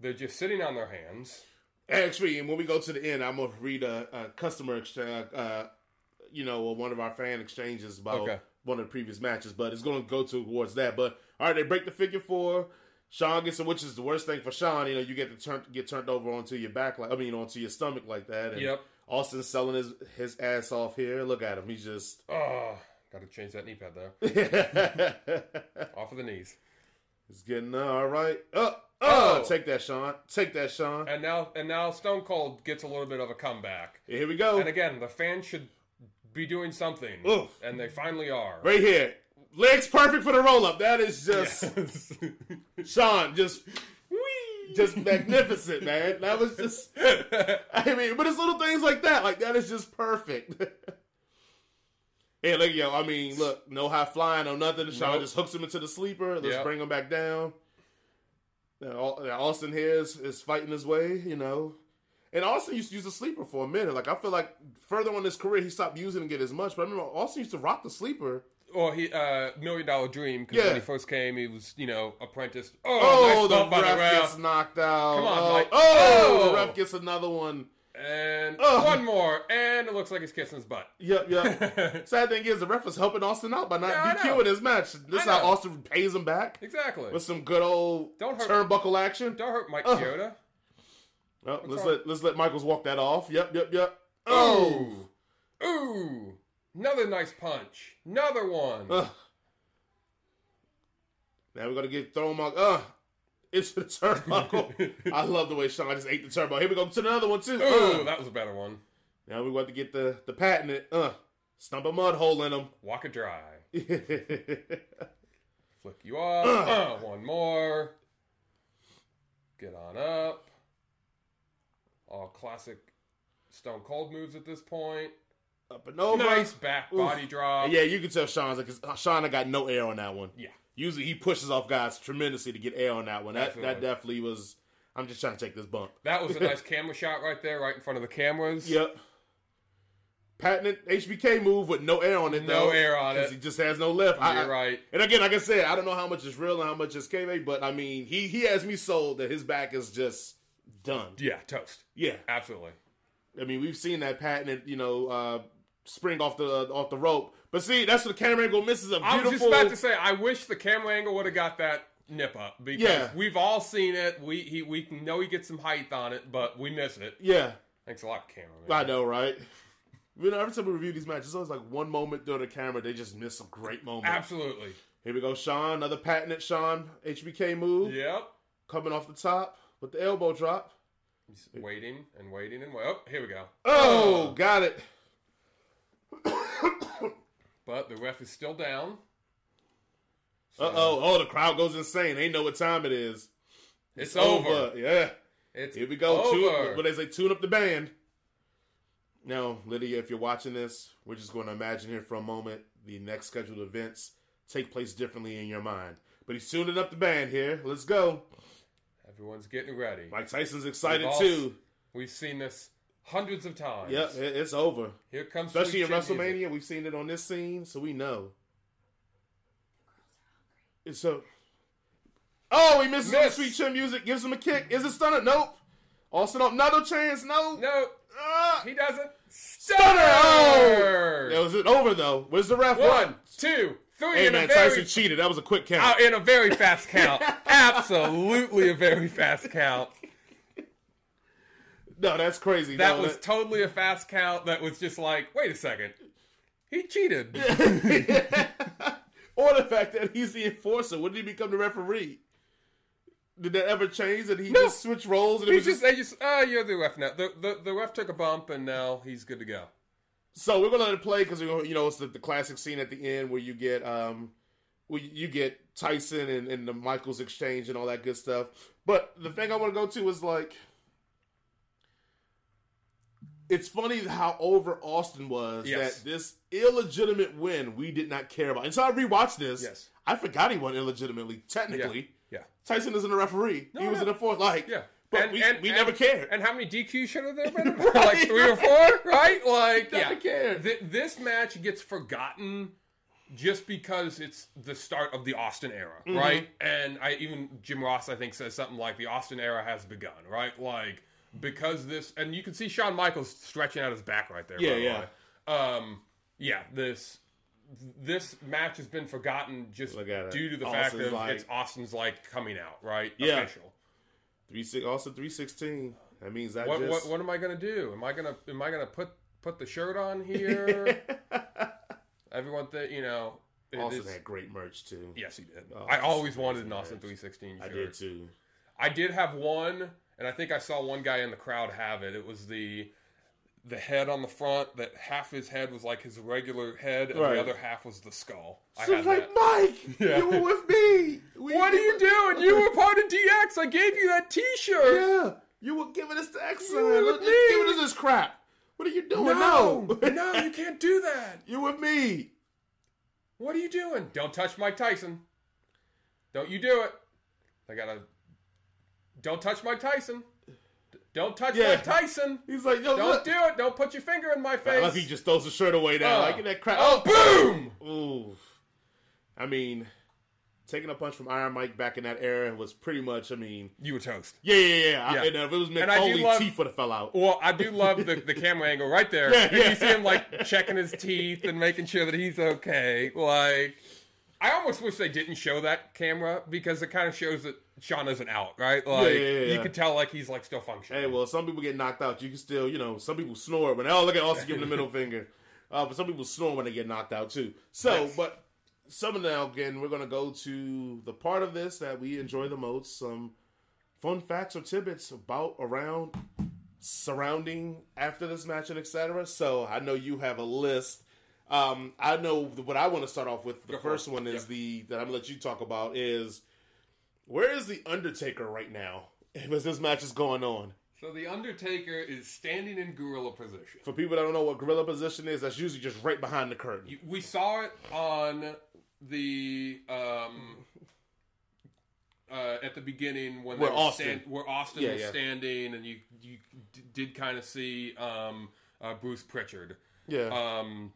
They're just sitting on their hands. Actually, and when we go to the end, I'm gonna read a, a customer exchange. Uh, you know, one of our fan exchanges about Okay. one of the previous matches, but it's going to go towards that. But all right, they break the figure four. Sean gets it, which is the worst thing for Sean. You know, you get to turn get turned over onto your back, like I mean, onto your stomach like that. And Yep. Austin's selling his his ass off here. Look at him. He's just. Ah, oh, got to change that knee pad though. (laughs) Off of the knees. He's getting uh, all right. Oh, Oh. oh, take that, Sean. Take that, Sean. And now, and now Stone Cold gets a little bit of a comeback. Here we go. And again, the fans should be doing something, Oof. and they finally are. Right here. legs perfect for the roll up. That is just (laughs) Sean, just just magnificent, man. That was just. (laughs) I mean, but it's little things like that. Like that is just perfect. (laughs) hey, look, yo. I mean, look, no high flying, no nothing. Sean Nope. just hooks him into the sleeper. Let's Yep. bring him back down. Now, Austin here is, is fighting his way, you know. And Austin used to use the sleeper for a minute. Like I feel like further on his career, he stopped using it as much. But I remember Austin used to rock the sleeper. Well, he uh, Million Dollar Dream because Yeah. when he first came, he was you know apprenticed. Oh, Oh, nice the ref, the gets knocked out. Come on, oh, Mike. oh, Oh! the ref gets another one. And Ugh. one more, and it looks like he's kissing his butt. Yep, yep. (laughs) Sad thing is, the ref is helping Austin out by not Yeah, DQing his match. This is how. Austin pays him back exactly. with some good old Don't hurt- turnbuckle action. Don't hurt Mike. Chioda. Well, let's let let's let Michaels walk that off. Yep, yep, yep. Oh, Ooh, ooh, another nice punch. Another one. Now we're gonna get thrown Mark. Uh, it's the turnbuckle. (laughs) I love the way Shawn just ate the turnbuckle. Here we go to another one too. Ooh, Uh. that was a better one. Now we want to get the the patent. Uh, stump a mud hole in him. Walk it dry. (laughs) Flick you up. Uh, one more. Get on up. All classic Stone Cold moves at this point. Up and over. Nice back Oof. body drop. Yeah, you can tell Shawn's like Shawn got no air on that one. Yeah. Usually he pushes off guys tremendously to get air on that one. That that definitely was. I'm just trying to take this bump. That was a (laughs) nice camera shot right there, right in front of the cameras. Yep. Patented HBK move with no air on it. No though, air on it. He just has no lift. You're I- right. And again, like I said, I don't know how much is real and how much is kayfabe, but I mean, he he has me sold that his back is just done. Yeah, toast. Yeah. Absolutely. I mean, we've seen that patented, you know, uh, spring off the off the rope. But see, that's what the camera angle misses. A I beautiful. was just about to say, I wish the camera angle would have got that nip up because Yeah. we've all seen it. We he we know he gets some height on it, but we miss it. yeah, Thanks a lot, camera. Man. I know, right? You know, every time we review these matches, it's always like one moment during the camera, they just miss some great moments. Absolutely. Here we go, Shawn. Another patented Shawn HBK move Yep. coming off the top with the elbow drop. He's waiting and waiting and wait. Oh, here we go. Oh, got it. But the ref is still down. Uh oh. Oh, the crowd goes insane. They know what time it is. It's, over. Yeah. It's Here we go. Over. Tune, what they say, tune up the band. Now, Lydia, if you're watching this, we're just going to imagine here for a moment the next scheduled events take place differently in your mind. But he's tuning up the band here. Let's go. Everyone's getting ready. Mike Tyson's excited We've all- too. We've seen this hundreds of times. Yeah, it's over. Here comes Especially in WrestleMania, music. we've seen it on this scene, so we know. It's so. Oh, he misses on the sweet chin music. Gives him a kick. Is it stunner? Nope. Austin up. Another chance. No. No, Ah. he doesn't. Stunner! Oh! Stunner! That was it over though. Where's the ref? One, two, three, Hey and man, a very Tyson cheated. That was a quick count. out in a very fast count. (laughs) Absolutely a very fast count. No, that's crazy. That No, was totally a fast count. That was just like, wait a second, he cheated. (laughs) (laughs) or the fact that he's the enforcer. When did he become the referee? Did that ever change? Did he No. just switch roles? And it He was just, just, they just, oh, you're the ref now. The, the the ref took a bump and now he's good to go. so we're gonna let it play because you know it's the, the classic scene at the end where you get um where you get Tyson and, and the Michaels exchange and all that good stuff. But the thing I want to go to is like. It's funny how over Austin was Yes. that this illegitimate win we did not care about. And so I rewatched this. Yes. I forgot he won illegitimately. Technically, Yeah, Tyson isn't a referee. he was no. in the fourth. Like, yeah. but And- we, and- we and- never cared. And how many DQs should have there been? (laughs) (laughs) like three or four, (laughs) right? Like, Never yeah. cared. Th- this match gets forgotten just because it's the start of the Austin era, Mm-hmm. right? And I even Jim Ross, I think, says something like the Austin era has begun, right? Like because this, and you can see Shawn Michaels stretching out his back right there. Yeah, by the yeah. way. Um, yeah. This this match has been forgotten just Look at it. due to the Austin's fact that like- it's Austin's like coming out, right? Yeah. Official. Three six, also three sixteen. That means that What, just. what what am I gonna do? Am I gonna am I gonna put put the shirt on (laughs) here? Everyone that you know. Austin is- had great merch too. yes, he did. Oh, I always wanted an Austin three sixteen shirt. I did too. I did have one, and I think I saw one guy in the crowd have it. It was the the head on the front that half his head was like his regular head and Right. the other half was the skull. I So had like, that. Mike, (laughs) Yeah. you were with me. We- What are you doing? You (laughs) were part of DX. I gave you that T-shirt. Yeah, you were giving us the X. You were with me. giving us this crap. What are you doing? No, No, no, you can't do that. (laughs) you with me. What are you doing? Don't touch Mike Tyson. Don't you do it. I gotta. Don't touch Mike Tyson. Don't touch Yeah. Mike Tyson. He's like, yo, Don't look. do it. Don't put your finger in my face. Look, he just throws the shirt away now. Uh, like that crap. oh, boom! Ooh. I mean, taking a punch from Iron Mike back in that era was pretty much. I mean, You were toast. yeah, yeah, yeah. I- Yeah. and, uh, if it was And I do Foley, love- teeth would have fell out. Well, I do love the, (laughs) the camera angle right there. Yeah, yeah. You see him like checking his teeth and making sure that he's okay. Like, I almost wish they didn't show that camera because it kind of shows that Shawn isn't out, right? Like, yeah, yeah, you yeah. could tell like he's like still functioning. Hey, well, some people get knocked out. You can still, you know, some people snore when oh look at Austin giving the middle (laughs) finger. Uh, but some people snore when they get knocked out too. So, Yes. but some of now again, we're gonna go to the part of this that we enjoy the most. Some fun facts or tidbits about around surrounding after this match and etc. So I know you have a list. Um, I know what I want to start off with. The Go first it. one is Yep. the that I'm gonna let you talk about is where is the Undertaker right now? As this match is going on. So the Undertaker is standing in gorilla position. For people that don't know what gorilla position is, that's usually just right behind the curtain. You- We saw it on the um uh, at the beginning when Where were Austin- stand, where Austin Yeah, was yeah. standing, and you you d- did kind of see um, uh, Bruce Pritchard. yeah. Um,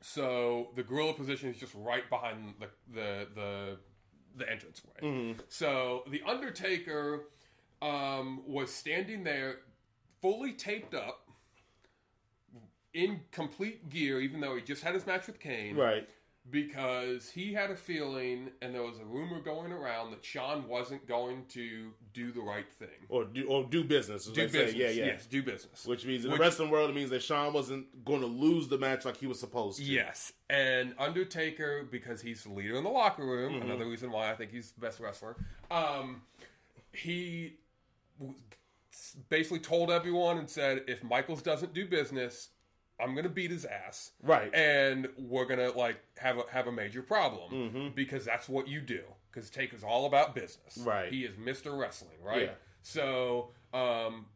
so the gorilla position is just right behind the the the, the entranceway. Mm-hmm. So the Undertaker um, was standing there, fully taped up, in complete gear, even though he just had his match with Kane. right. Because he had a feeling, and there was a rumor going around that Shawn wasn't going to do the right thing. Or do or do business. Do business. Yeah, yeah. Yes, do business. Which means in Which- the wrestling world, it means that Shawn wasn't going to lose the match like he was supposed to. Yes, and Undertaker because he's the leader in the locker room. Mm-hmm. Another reason why I think he's the best wrestler. Um, he basically told everyone and said, if Michaels doesn't do business, I'm gonna beat his ass, Right. and we're gonna like have a have a major problem because that's what you do. Because Take is all about business. Right. He is Mister Wrestling. Right. Yeah. So um,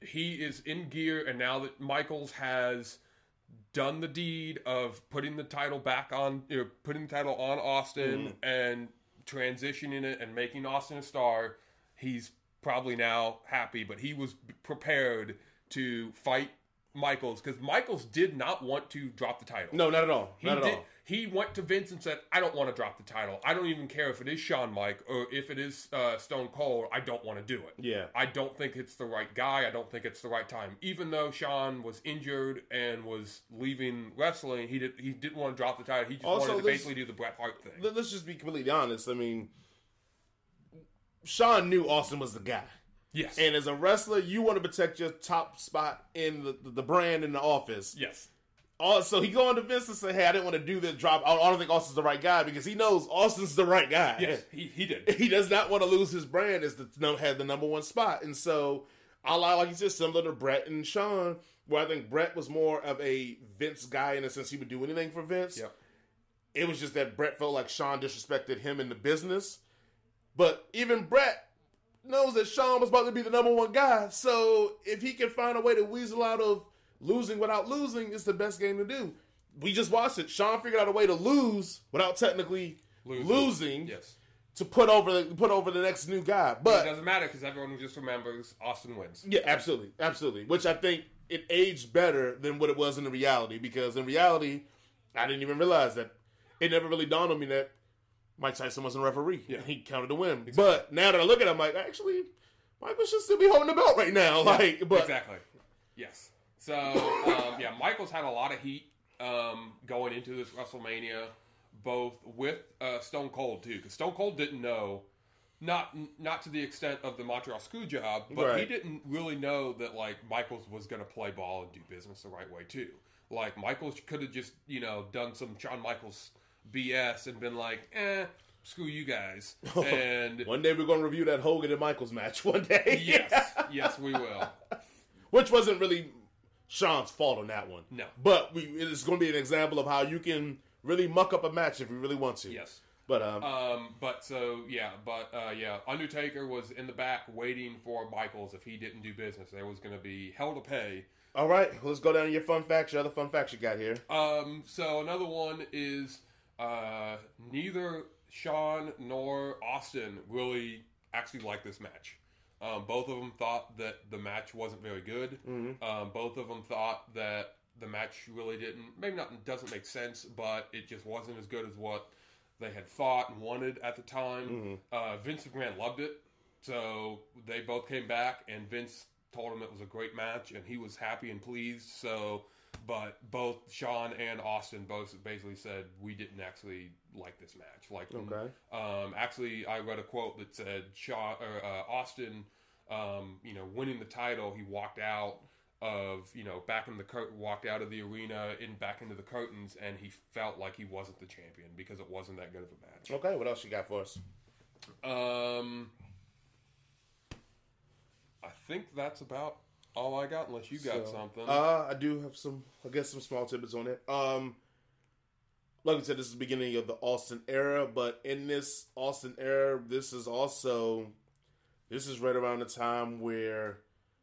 he is in gear, and now that Michaels has done the deed of putting the title back on, you know, putting the title on Austin and transitioning it and making Austin a star, he's probably now happy. But he was prepared to fight Michaels because Michaels did not want to drop the title. No, not at all. He not at did. all. He went to Vince and said, "I don't want to drop the title. I don't even care if it is Shawn Mike or if it is uh, Stone Cold. I don't want to do it. Yeah. I don't think it's the right guy. I don't think it's the right time. Even though Shawn was injured and was leaving wrestling, he did. He didn't want to drop the title. He just Also, wanted to basically do the Bret Hart thing. Let- Let's just be completely honest. I mean, Shawn knew Austin was the guy. Yes. And as a wrestler, you want to protect your top spot in the, the brand in the office. yes. Also, he going to Vince and say, "Hey, I didn't want to do this drop. I don't think Austin's the right guy because he knows Austin's the right guy. Yes. (laughs) He he did. he does not want to lose his brand as the no had the number one spot. And so, I like like you said, similar to Bret and Shawn, where I think Bret was more of a Vince guy in the sense he would do anything for Vince. Yep. It was just that Bret felt like Shawn disrespected him in the business. But even Bret knows that Shawn was about to be the number one guy. So if he can find a way to weasel out of losing without losing, it's the best game to do. We just watched it. Shawn figured out a way to lose without technically Losing. losing, Yes. to put over the put over the next new guy. But it doesn't matter because everyone just remembers Austin wins. yeah, absolutely, absolutely. Which I think it aged better than what it was in the reality because in reality, I didn't even realize that it never really dawned on me that Mike Tyson wasn't a referee. Yeah. he counted the win. But now that I look at it, I'm like, actually, Michael should still be holding the belt right now. Like, but exactly. Yes. So um, yeah, Michaels had a lot of heat um, going into this WrestleMania, both with uh, Stone Cold too, because Stone Cold didn't know, not not to the extent of the Montreal Screw job, but he didn't really know that like Michaels was going to play ball and do business the right way too. Like Michaels could have just you know done some Shawn Michaels BS and been like, eh, screw you guys, (laughs) and one (laughs) day we're gonna review that Hogan and Michaels match. One day, yes, (laughs) yes, we will. which wasn't really Shawn's fault on that one. No. but we it's going to be an example of how you can really muck up a match if you really want to. Yes. But um, Um, but so yeah, but uh, yeah, Undertaker was in the back waiting for Michaels if he didn't do business. There was going to be hell to pay. all right, let's go down to your fun facts. Your other fun facts you got here. Um, so another one is uh, neither Shawn nor Austin really actually liked this match. Um, both of them thought that the match wasn't very good. Um, both of them thought that the match really didn't, maybe not doesn't make sense, but it just wasn't as good as what they had thought and wanted at the time. Uh, Vince McMahon loved it, so they both came back, and Vince told him it was a great match, and he was happy and pleased. So, but both Shawn and Austin both basically said we didn't actually like this match. Like, Okay. um, actually, I read a quote that said Shawn or uh, Austin, um, you know, winning the title, he walked out of you know back in the cur- walked out of the arena in back into the curtains, and he felt like he wasn't the champion because it wasn't that good of a match. Okay, what else you got for us? Um, I think that's about all I got, unless you got So, something. Uh, I do have some, I guess, some small tidbits on it. Um, like I said, this is the beginning of the Austin era, but in this Austin era, this is also, this is right around the time where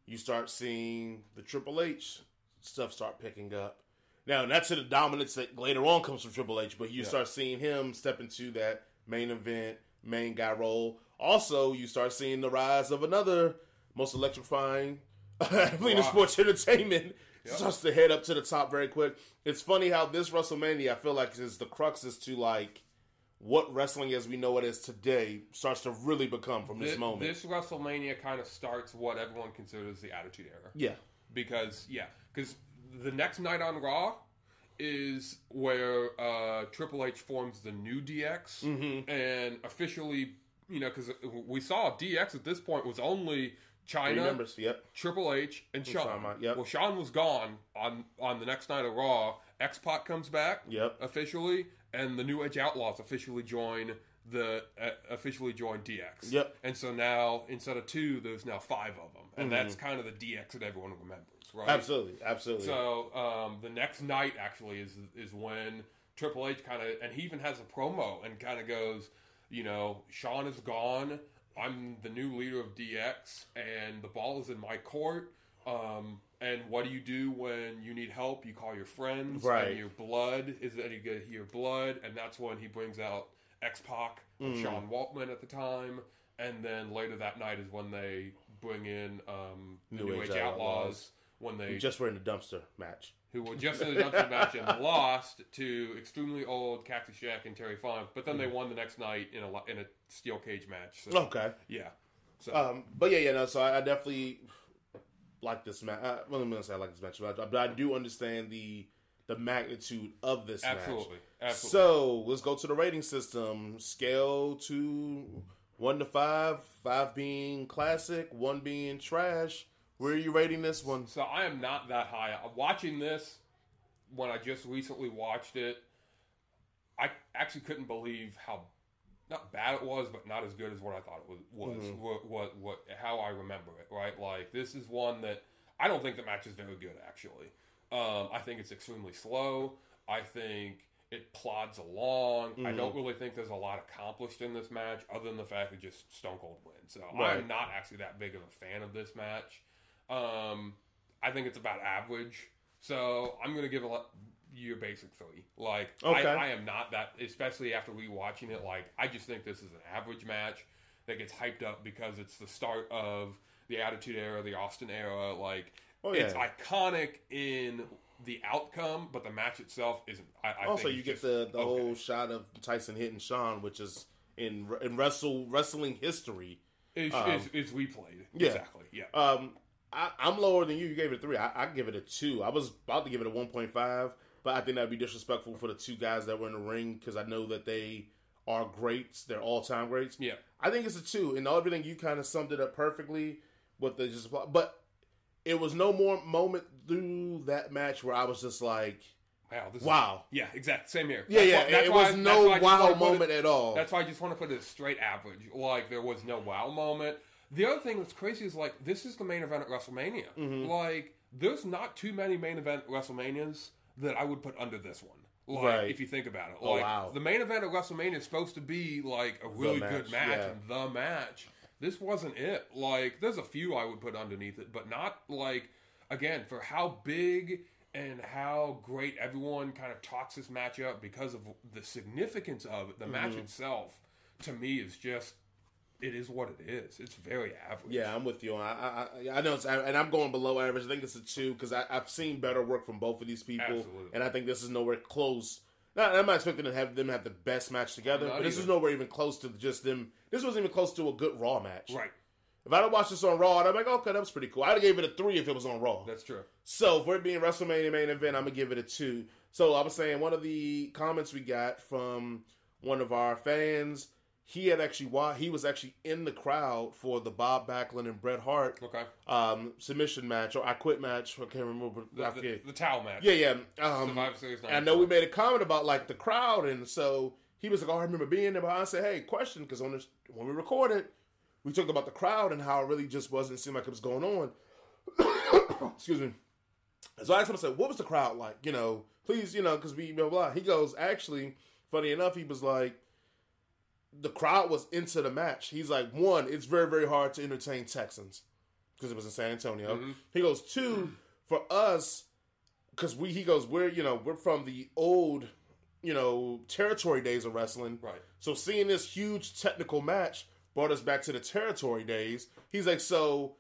you start seeing the Triple H stuff start picking up. Now, not to the dominance that later on comes from Triple H, but you start seeing him step into that main event, main guy role. Also, you start seeing the rise of another most electrifying (laughs) in Rock. sports entertainment. Yep. Starts to head up to the top very quick. It's funny how this WrestleMania, I feel like, is the crux as to like what wrestling as we know it is today starts to really become from this Thi- moment. This WrestleMania kind of starts what everyone considers the Attitude Era. yeah. because yeah, because the next night on Raw is where uh, Triple H forms the new DX Mm-hmm. and officially, you know, because we saw DX at this point was only Chyna, Three members. Yep. Triple H, and Shawn. Shawn yep. Well, Shawn was gone on on the next night of Raw. X Pac comes back Yep. officially, and the New Age Outlaws officially join the uh, officially join DX. Yep. And so now instead of two, there's now five of them, and that's kind of the DX that everyone remembers, right? Mm-hmm. Absolutely. Absolutely. So um, the next night actually is is when Triple H kind of and he even has a promo and kind of goes, you know, Shawn is gone. I'm the new leader of DX, and the ball is in my court. Um, and what do you do when you need help? You call your friends, Right. And your blood is any good? Your blood, and that's when he brings out X Pac and Mm. Sean Waltman at the time. And then later that night is when they bring in um, the New, Age, Outlaws. When they just were in the dumpster match. who were just in the dumpster match and (laughs) lost to extremely old Cactus Jack and Terry Funk, but then they won the next night in a in a steel cage match. So, Okay. yeah, so Um, but yeah, yeah, no. So I, I definitely like this match. Uh, well, I'm gonna say I like this match, but I, but I do understand the the magnitude of this absolutely, match. absolutely. So let's go to the rating system. Scale to one to five. Five being classic, one being trash. Where are you rating this one? So I am not that high. Watching this, when I just recently watched it, I actually couldn't believe how not bad it was, but not as good as what I thought it was. Was what, what what how I remember it. Right, like this is one that I don't think the match is very good. Actually, um, I think it's extremely slow. I think it plods along. I don't really think there's a lot accomplished in this match, other than the fact that just Stone Cold wins. So Right. I'm not actually that big of a fan of this match. Um, I think it's about average. So I'm gonna give it a- you a basic three. Like Okay. I, I am not that, especially after rewatching it. Like I just think this is an average match that gets hyped up because it's the start of the Attitude Era, the Austin Era. Like Oh, it's iconic in the outcome, but the match itself isn't. I, I Also, you get just the the okay. whole shot of Tyson hitting Shawn, which is in in wrestle wrestling history. is, um, is, is replayed. yeah. Exactly. Yeah. Um, I, I'm lower than you. You gave it a three. I, I give it a two. I was about to give it a one point five, but I think that'd be disrespectful for the two guys that were in the ring because I know that they are greats. They're all time greats. yeah. I think it's a two, and everything you kind of summed it up perfectly with the just. But it was no more moment through that match where I was just like, Wow. Wow. Is, yeah. Exact. Same here. Yeah, That's yeah. why- that's it why- was that's no why wow wanna it- moment at all. That's why I just want to put it straight average. Like there was no wow moment. The other thing that's crazy is like this is the main event at WrestleMania. Mm-hmm. Like there's not too many main event WrestleManias that I would put under this one. Like, Right. if you think about it, Oh, like wow. the main event of WrestleMania is supposed to be like a really match, good match yeah. and the match. This wasn't it. Like, there's a few I would put underneath it, but not like again for how big and how great everyone kind of talks this match up because of the significance of it. The match Mm-hmm. itself, to me, is just it is what it is. It's very average. Yeah, I'm with you. I I, I know, it's, and I'm going below average. I think it's a two because I've seen better work from both of these people, Absolutely. and I think this is nowhere close. Not, I'm not expecting to have them have the best match together, Not but this is nowhere even close to just them. This wasn't even close to a good Raw match. Right. If I'd watched this on Raw, I'd be like, okay, that was pretty cool. I'd have gave it a three if it was on Raw. That's true. So for it being WrestleMania main event, I'm gonna give it a two. So I was saying one of the comments we got from one of our fans, he had actually wa he was actually in the crowd for the Bob Backlund and Bret Hart Okay. um, submission match or I quit match. I can't remember. The, the, the towel match. Yeah, yeah. Um, Survivor Series. and I know we made a comment about like the crowd, and so he was like, "Oh, I remember being there." But I said, "Hey, question," because on this when we recorded, we talked about the crowd and how it really just wasn't seem like it was going on. (coughs) Excuse me. So I asked him, I said, "What was the crowd like?" You know, please, you know, because we blah blah. He goes, "Actually, funny enough, he was like." The crowd was into the match. He's like, one, it's very, very hard to entertain Texans because it was in San Antonio. Mm-hmm. He goes, two, for us, because we he goes we're you know we're from the old you know territory days of wrestling Right. so seeing this huge technical match brought us back to the territory days he's like so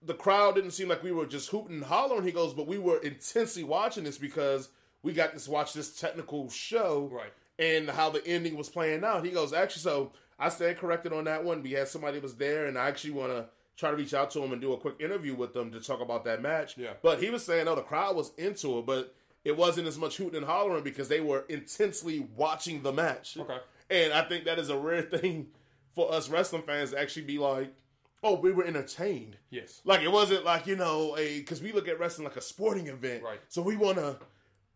the crowd didn't seem like we were just hooting and hollering he goes but we were intensely watching this because we got to watch this technical show Right. And how the ending was playing out. He goes, actually, so I stand corrected on that one. We had somebody was there, and I actually want to try to reach out to him and do a quick interview with them to talk about that match. Yeah. But he was saying, oh, the crowd was into it, but it wasn't as much hooting and hollering because they were intensely watching the match. Okay. And I think that is a rare (laughs) thing for us wrestling fans to actually be like, oh, we were entertained. Yes. Like it wasn't like you know a because we look at wrestling like a sporting event, Right. So we want to,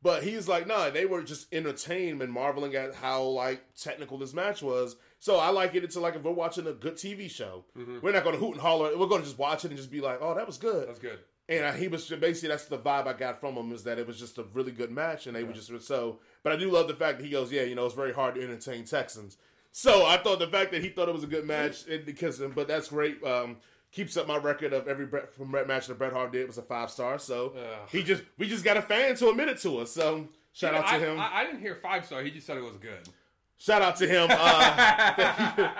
but he's like, nah, they were just entertained and marveling at how like technical this match was. So I like it. It's like if we're watching a good TV show, we're not going to hoot and holler. We're going to just watch it and just be like, oh, that was good. That's good. And I, he was basically that's the vibe I got from him is that it was just a really good match, and they were just so. But I do love the fact that he goes, yeah, you know, it's very hard to entertain Texans. So I thought the fact that he thought it was a good match, it, because but that's great. Um, keeps up my record of every Bret, from Bret match that Bret Hart did was a five star. So Ugh. he just we just got a fan to admit it to us. So shout out to I, him. I, I didn't hear five star. He just said it was good. Shout out to him. Uh,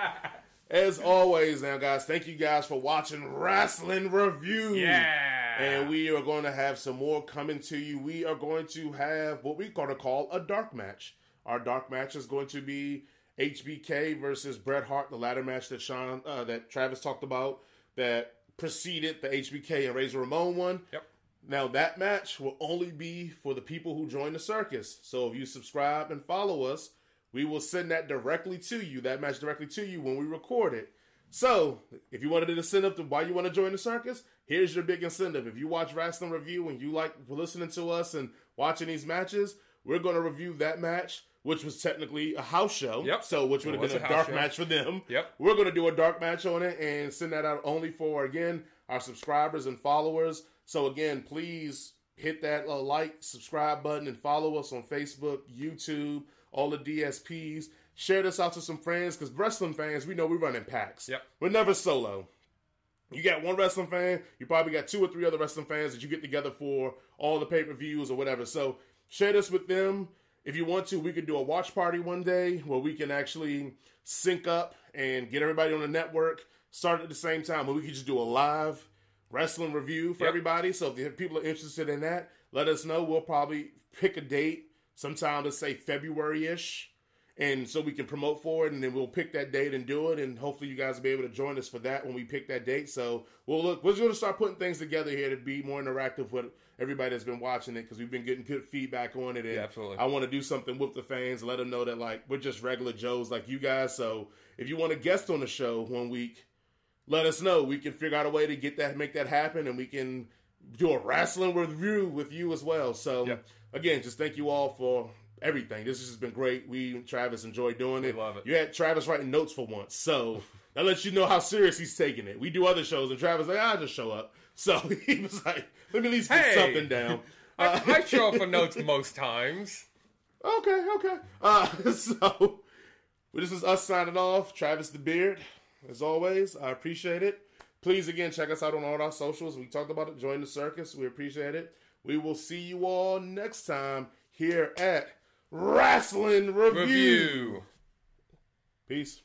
(laughs) as always, now guys, thank you guys for watching Wrestling Review. Yeah. And we are going to have some more coming to you. We are going to have what we're going to call a dark match. Our dark match is going to be HBK versus Bret Hart, the ladder match that Sean, uh, that Travis talked about, that preceded the HBK and Razor Ramon one. Yep. Now that match will only be for the people who join the circus. So if you subscribe and follow us, we will send that directly to you. That match directly to you when we record it. So if you wanted to send up to why you want to join the circus, here's your big incentive. If you watch Wrestling Review and you like listening to us and watching these matches, we're going to review that match, which was technically a house show. Yep. So which would have been a, a dark show. match for them. Yep. We're going to do a dark match on it and send that out only for, again, our subscribers and followers. So, again, please hit that uh, like, subscribe button, and follow us on Facebook, YouTube, all the DSPs. Share this out to some friends because wrestling fans, we know we run in packs. Yep. We're never solo. You got one wrestling fan, you probably got two or three other wrestling fans that you get together for all the pay per views or whatever. So share this with them. If you want to, we could do a watch party one day where we can actually sync up and get everybody on the network, start at the same time, where we could just do a live wrestling review for Yep. everybody. So if people are interested in that, let us know. We'll probably pick a date sometime, let's say February ish and so we can promote for it and then we'll pick that date and do it and hopefully you guys will be able to join us for that when we pick that date so we'll look we're just going to start putting things together here to be more interactive with everybody that's been watching it because we've been getting good feedback on it and Yeah, absolutely. i want to do something with the fans let them know that like we're just regular joes like you guys so if you want to guest on the show one week let us know. We can figure out a way to get that make that happen and we can do a wrestling review with you as well. So Yep. again just thank you all for everything. This has just been great. We travis enjoy doing it. We love it. you had travis writing notes for once so (laughs) that lets you know how serious he's taking it. We do other shows and travis like i just show up So (laughs) he was like, let me at least get Hey. something down. Uh, I show up for (laughs) notes most times. Okay, okay. Uh, (laughs) so this is us signing off. Travis the Beard, as always. I appreciate it. Please again check us out on all our socials. We talked about it. Join the circus. We appreciate it. We will see you all next time here at Wrestling Review. Review. Peace.